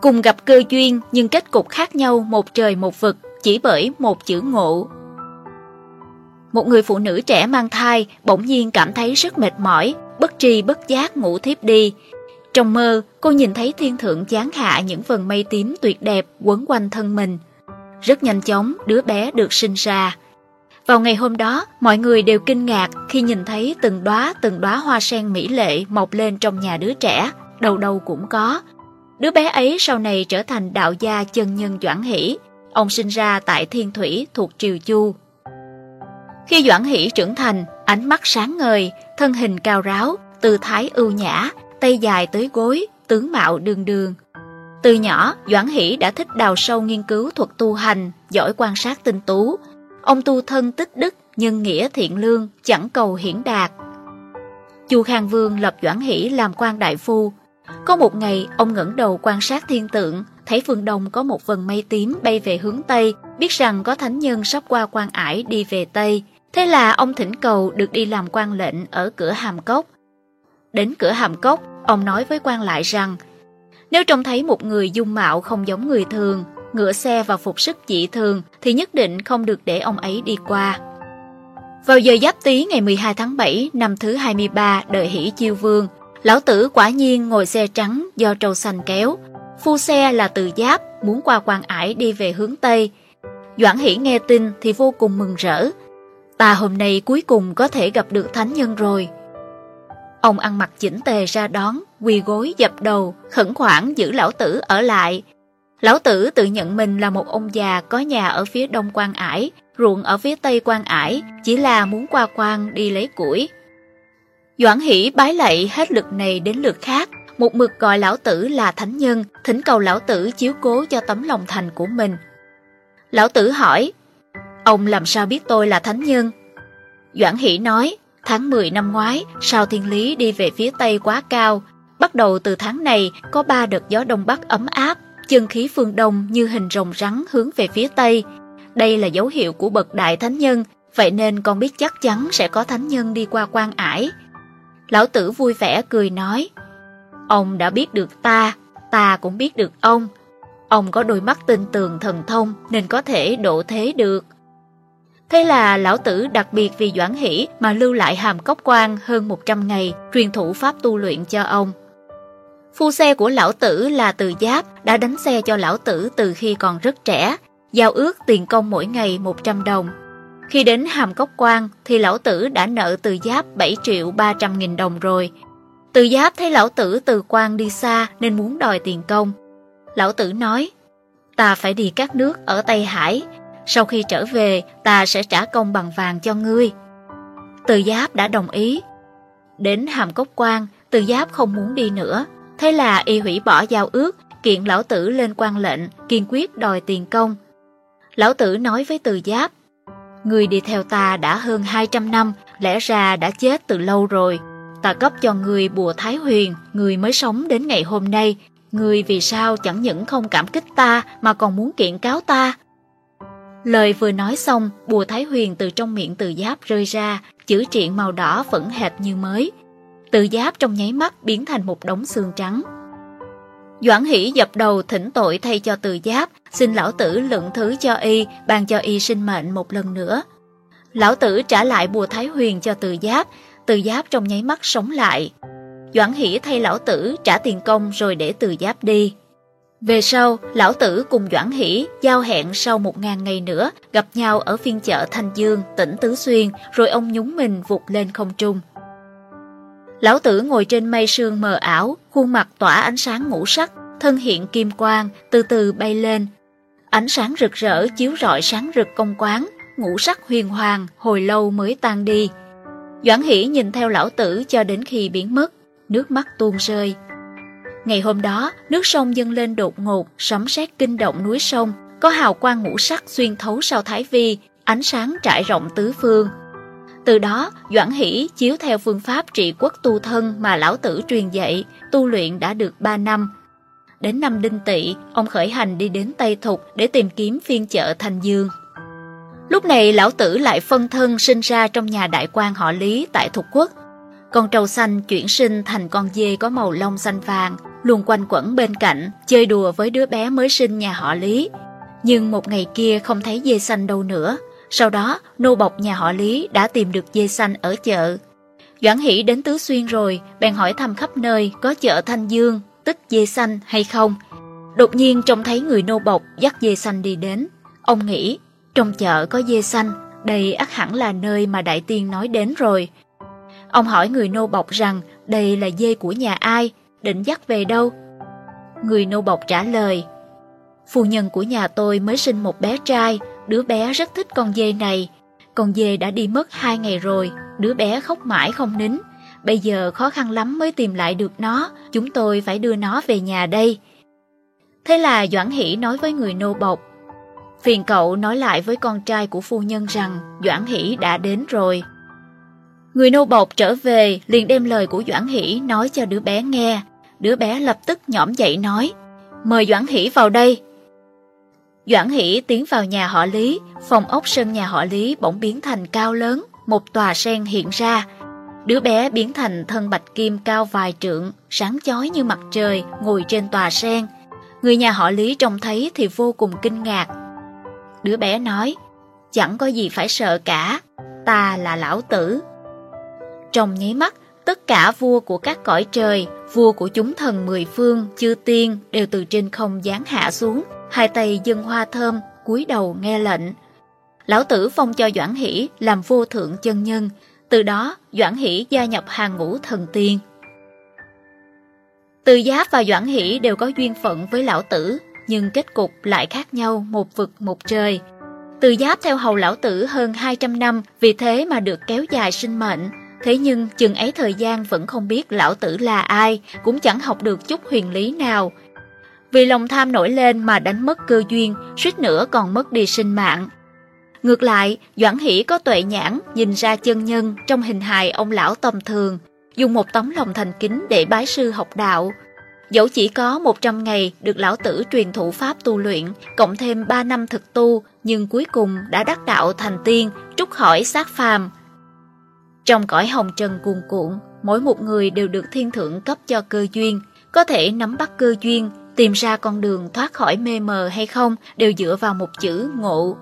Cùng gặp cơ duyên nhưng kết cục khác nhau một trời một vực chỉ bởi một chữ ngộ. Một người phụ nữ trẻ mang thai bỗng nhiên cảm thấy rất mệt mỏi, bất tri bất giác ngủ thiếp đi. Trong mơ, cô nhìn thấy thiên thượng giáng hạ những vần mây tím tuyệt đẹp quấn quanh thân mình. Rất nhanh chóng, đứa bé được sinh ra. Vào ngày hôm đó, mọi người đều kinh ngạc khi nhìn thấy từng đóa từng đóa hoa sen mỹ lệ mọc lên trong nhà đứa trẻ, đầu đầu cũng có. Đứa bé ấy sau này trở thành đạo gia chân nhân Doãn Hỷ. Ông sinh ra tại Thiên Thủy thuộc Triều Chu. Khi Doãn Hỷ trưởng thành, ánh mắt sáng ngời, thân hình cao ráo, tư thái ưu nhã, tay dài tới gối, tướng mạo đường đường. Từ nhỏ, Doãn Hỷ đã thích đào sâu nghiên cứu thuật tu hành, giỏi quan sát tinh tú. Ông tu thân tích đức, nhân nghĩa thiện lương, chẳng cầu hiển đạt. Chu Khang Vương lập Doãn Hỷ làm quan đại phu. Có một ngày, ông ngẩng đầu quan sát thiên tượng, thấy phương đông có một vần mây tím bay về hướng Tây, biết rằng có thánh nhân sắp qua quan ải đi về Tây. Thế là ông thỉnh cầu được đi làm quan lệnh ở cửa hàm cốc. Đến cửa hàm cốc, ông nói với quan lại rằng nếu trông thấy một người dung mạo không giống người thường, ngựa xe và phục sức dị thường thì nhất định không được để ông ấy đi qua. Vào giờ giáp tý ngày 12 tháng 7 năm thứ 23 đời hỷ chiêu vương, lão tử quả nhiên ngồi xe trắng do trâu xanh kéo. Phu xe là từ giáp, muốn qua quan ải đi về hướng Tây. Doãn hỷ nghe tin thì vô cùng mừng rỡ. Ta hôm nay cuối cùng có thể gặp được thánh nhân rồi. Ông ăn mặc chỉnh tề ra đón, quỳ gối dập đầu, khẩn khoản giữ lão tử ở lại. Lão tử tự nhận mình là một ông già có nhà ở phía đông quan ải, ruộng ở phía tây quan ải, chỉ là muốn qua quan đi lấy củi. Doãn hỷ bái lạy hết lượt này đến lượt khác, một mực gọi lão tử là thánh nhân, thỉnh cầu lão tử chiếu cố cho tấm lòng thành của mình. Lão tử hỏi, ông làm sao biết tôi là thánh nhân? Doãn hỷ nói, Tháng 10 năm ngoái, sao thiên lý đi về phía Tây quá cao. Bắt đầu từ tháng này, có ba đợt gió Đông Bắc ấm áp, chân khí phương Đông như hình rồng rắn hướng về phía Tây. Đây là dấu hiệu của bậc đại thánh nhân, vậy nên con biết chắc chắn sẽ có thánh nhân đi qua quan ải. Lão tử vui vẻ cười nói, Ông đã biết được ta, ta cũng biết được ông. Ông có đôi mắt tinh tường thần thông nên có thể độ thế được. Thế là lão tử đặc biệt vì Doãn Hỷ mà lưu lại hàm cốc quan hơn 100 ngày, truyền thụ pháp tu luyện cho ông. Phu xe của lão tử là từ giáp đã đánh xe cho lão tử từ khi còn rất trẻ, giao ước tiền công mỗi ngày 100 đồng. Khi đến hàm cốc quan thì lão tử đã nợ từ giáp 7 triệu 300 nghìn đồng rồi. Từ giáp thấy lão tử từ quan đi xa nên muốn đòi tiền công. Lão tử nói, ta phải đi các nước ở Tây Hải, sau khi trở về, ta sẽ trả công bằng vàng cho ngươi. Từ Giáp đã đồng ý. Đến hàm cốc quan, Từ Giáp không muốn đi nữa. Thế là y hủy bỏ giao ước, kiện lão tử lên quan lệnh, kiên quyết đòi tiền công. Lão tử nói với Từ Giáp, Người đi theo ta đã hơn 200 năm, lẽ ra đã chết từ lâu rồi. Ta cấp cho người bùa Thái Huyền, người mới sống đến ngày hôm nay. Người vì sao chẳng những không cảm kích ta mà còn muốn kiện cáo ta? Lời vừa nói xong, bùa Thái Huyền từ trong miệng từ giáp rơi ra, chữ triện màu đỏ vẫn hệt như mới. Từ giáp trong nháy mắt biến thành một đống xương trắng. Doãn hỷ dập đầu thỉnh tội thay cho từ giáp, xin lão tử lượng thứ cho y, ban cho y sinh mệnh một lần nữa. Lão tử trả lại bùa Thái Huyền cho từ giáp, từ giáp trong nháy mắt sống lại. Doãn hỷ thay lão tử trả tiền công rồi để từ giáp đi. Về sau, lão tử cùng Doãn Hỷ giao hẹn sau một ngàn ngày nữa gặp nhau ở phiên chợ Thanh Dương, tỉnh Tứ Xuyên, rồi ông nhúng mình vụt lên không trung. Lão tử ngồi trên mây sương mờ ảo, khuôn mặt tỏa ánh sáng ngũ sắc, thân hiện kim quang, từ từ bay lên. Ánh sáng rực rỡ chiếu rọi sáng rực công quán, ngũ sắc huyền hoàng, hồi lâu mới tan đi. Doãn Hỷ nhìn theo lão tử cho đến khi biến mất, nước mắt tuôn rơi. Ngày hôm đó, nước sông dâng lên đột ngột, sấm sét kinh động núi sông, có hào quang ngũ sắc xuyên thấu sau thái vi, ánh sáng trải rộng tứ phương. Từ đó, Doãn Hỷ chiếu theo phương pháp trị quốc tu thân mà lão tử truyền dạy, tu luyện đã được 3 năm. Đến năm Đinh Tỵ, ông khởi hành đi đến Tây Thục để tìm kiếm phiên chợ Thanh Dương. Lúc này lão tử lại phân thân sinh ra trong nhà đại quan họ Lý tại Thục Quốc. Con trâu xanh chuyển sinh thành con dê có màu lông xanh vàng, luôn quanh quẩn bên cạnh, chơi đùa với đứa bé mới sinh nhà họ Lý. Nhưng một ngày kia không thấy dê xanh đâu nữa. Sau đó, nô bộc nhà họ Lý đã tìm được dê xanh ở chợ. Doãn Hỷ đến Tứ Xuyên rồi, bèn hỏi thăm khắp nơi có chợ Thanh Dương, tức dê xanh hay không. Đột nhiên trông thấy người nô bộc dắt dê xanh đi đến. Ông nghĩ, trong chợ có dê xanh, đây ắt hẳn là nơi mà Đại Tiên nói đến rồi. Ông hỏi người nô bộc rằng đây là dê của nhà ai, định dắt về đâu? Người nô bộc trả lời, phu nhân của nhà tôi mới sinh một bé trai, đứa bé rất thích con dê này. Con dê đã đi mất hai ngày rồi, đứa bé khóc mãi không nín. Bây giờ khó khăn lắm mới tìm lại được nó, chúng tôi phải đưa nó về nhà đây. Thế là Doãn Hỷ nói với người nô bộc, phiền cậu nói lại với con trai của phu nhân rằng Doãn Hỷ đã đến rồi. Người nô bộc trở về liền đem lời của Doãn Hỷ nói cho đứa bé nghe. Đứa bé lập tức nhõm dậy nói, mời Doãn Hỷ vào đây. Doãn Hỷ tiến vào nhà họ Lý, phòng ốc sân nhà họ Lý bỗng biến thành cao lớn, một tòa sen hiện ra. Đứa bé biến thành thân bạch kim cao vài trượng, sáng chói như mặt trời, ngồi trên tòa sen. Người nhà họ Lý trông thấy thì vô cùng kinh ngạc. Đứa bé nói, chẳng có gì phải sợ cả, ta là lão tử. Trong nháy mắt, tất cả vua của các cõi trời, vua của chúng thần mười phương, chư tiên đều từ trên không giáng hạ xuống, hai tay dân hoa thơm, cúi đầu nghe lệnh. Lão tử phong cho Doãn Hỷ làm vô thượng chân nhân, từ đó Doãn Hỷ gia nhập hàng ngũ thần tiên. Từ Giáp và Doãn Hỷ đều có duyên phận với lão tử, nhưng kết cục lại khác nhau một vực một trời. Từ Giáp theo hầu lão tử hơn 200 năm, vì thế mà được kéo dài sinh mệnh. Thế nhưng chừng ấy thời gian vẫn không biết lão tử là ai, cũng chẳng học được chút huyền lý nào. Vì lòng tham nổi lên mà đánh mất cơ duyên, suýt nữa còn mất đi sinh mạng. Ngược lại, Doãn Hỷ có tuệ nhãn, nhìn ra chân nhân trong hình hài ông lão tầm thường, dùng một tấm lòng thành kính để bái sư học đạo. Dẫu chỉ có 100 ngày được lão tử truyền thủ pháp tu luyện, cộng thêm 3 năm thực tu, nhưng cuối cùng đã đắc đạo thành tiên, trút khỏi xác phàm. Trong cõi hồng trần cuồn cuộn, mỗi một người đều được thiên thượng cấp cho cơ duyên, có thể nắm bắt cơ duyên, tìm ra con đường thoát khỏi mê mờ hay không đều dựa vào một chữ ngộ.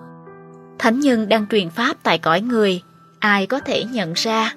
Thánh nhân đang truyền pháp tại cõi người, ai có thể nhận ra?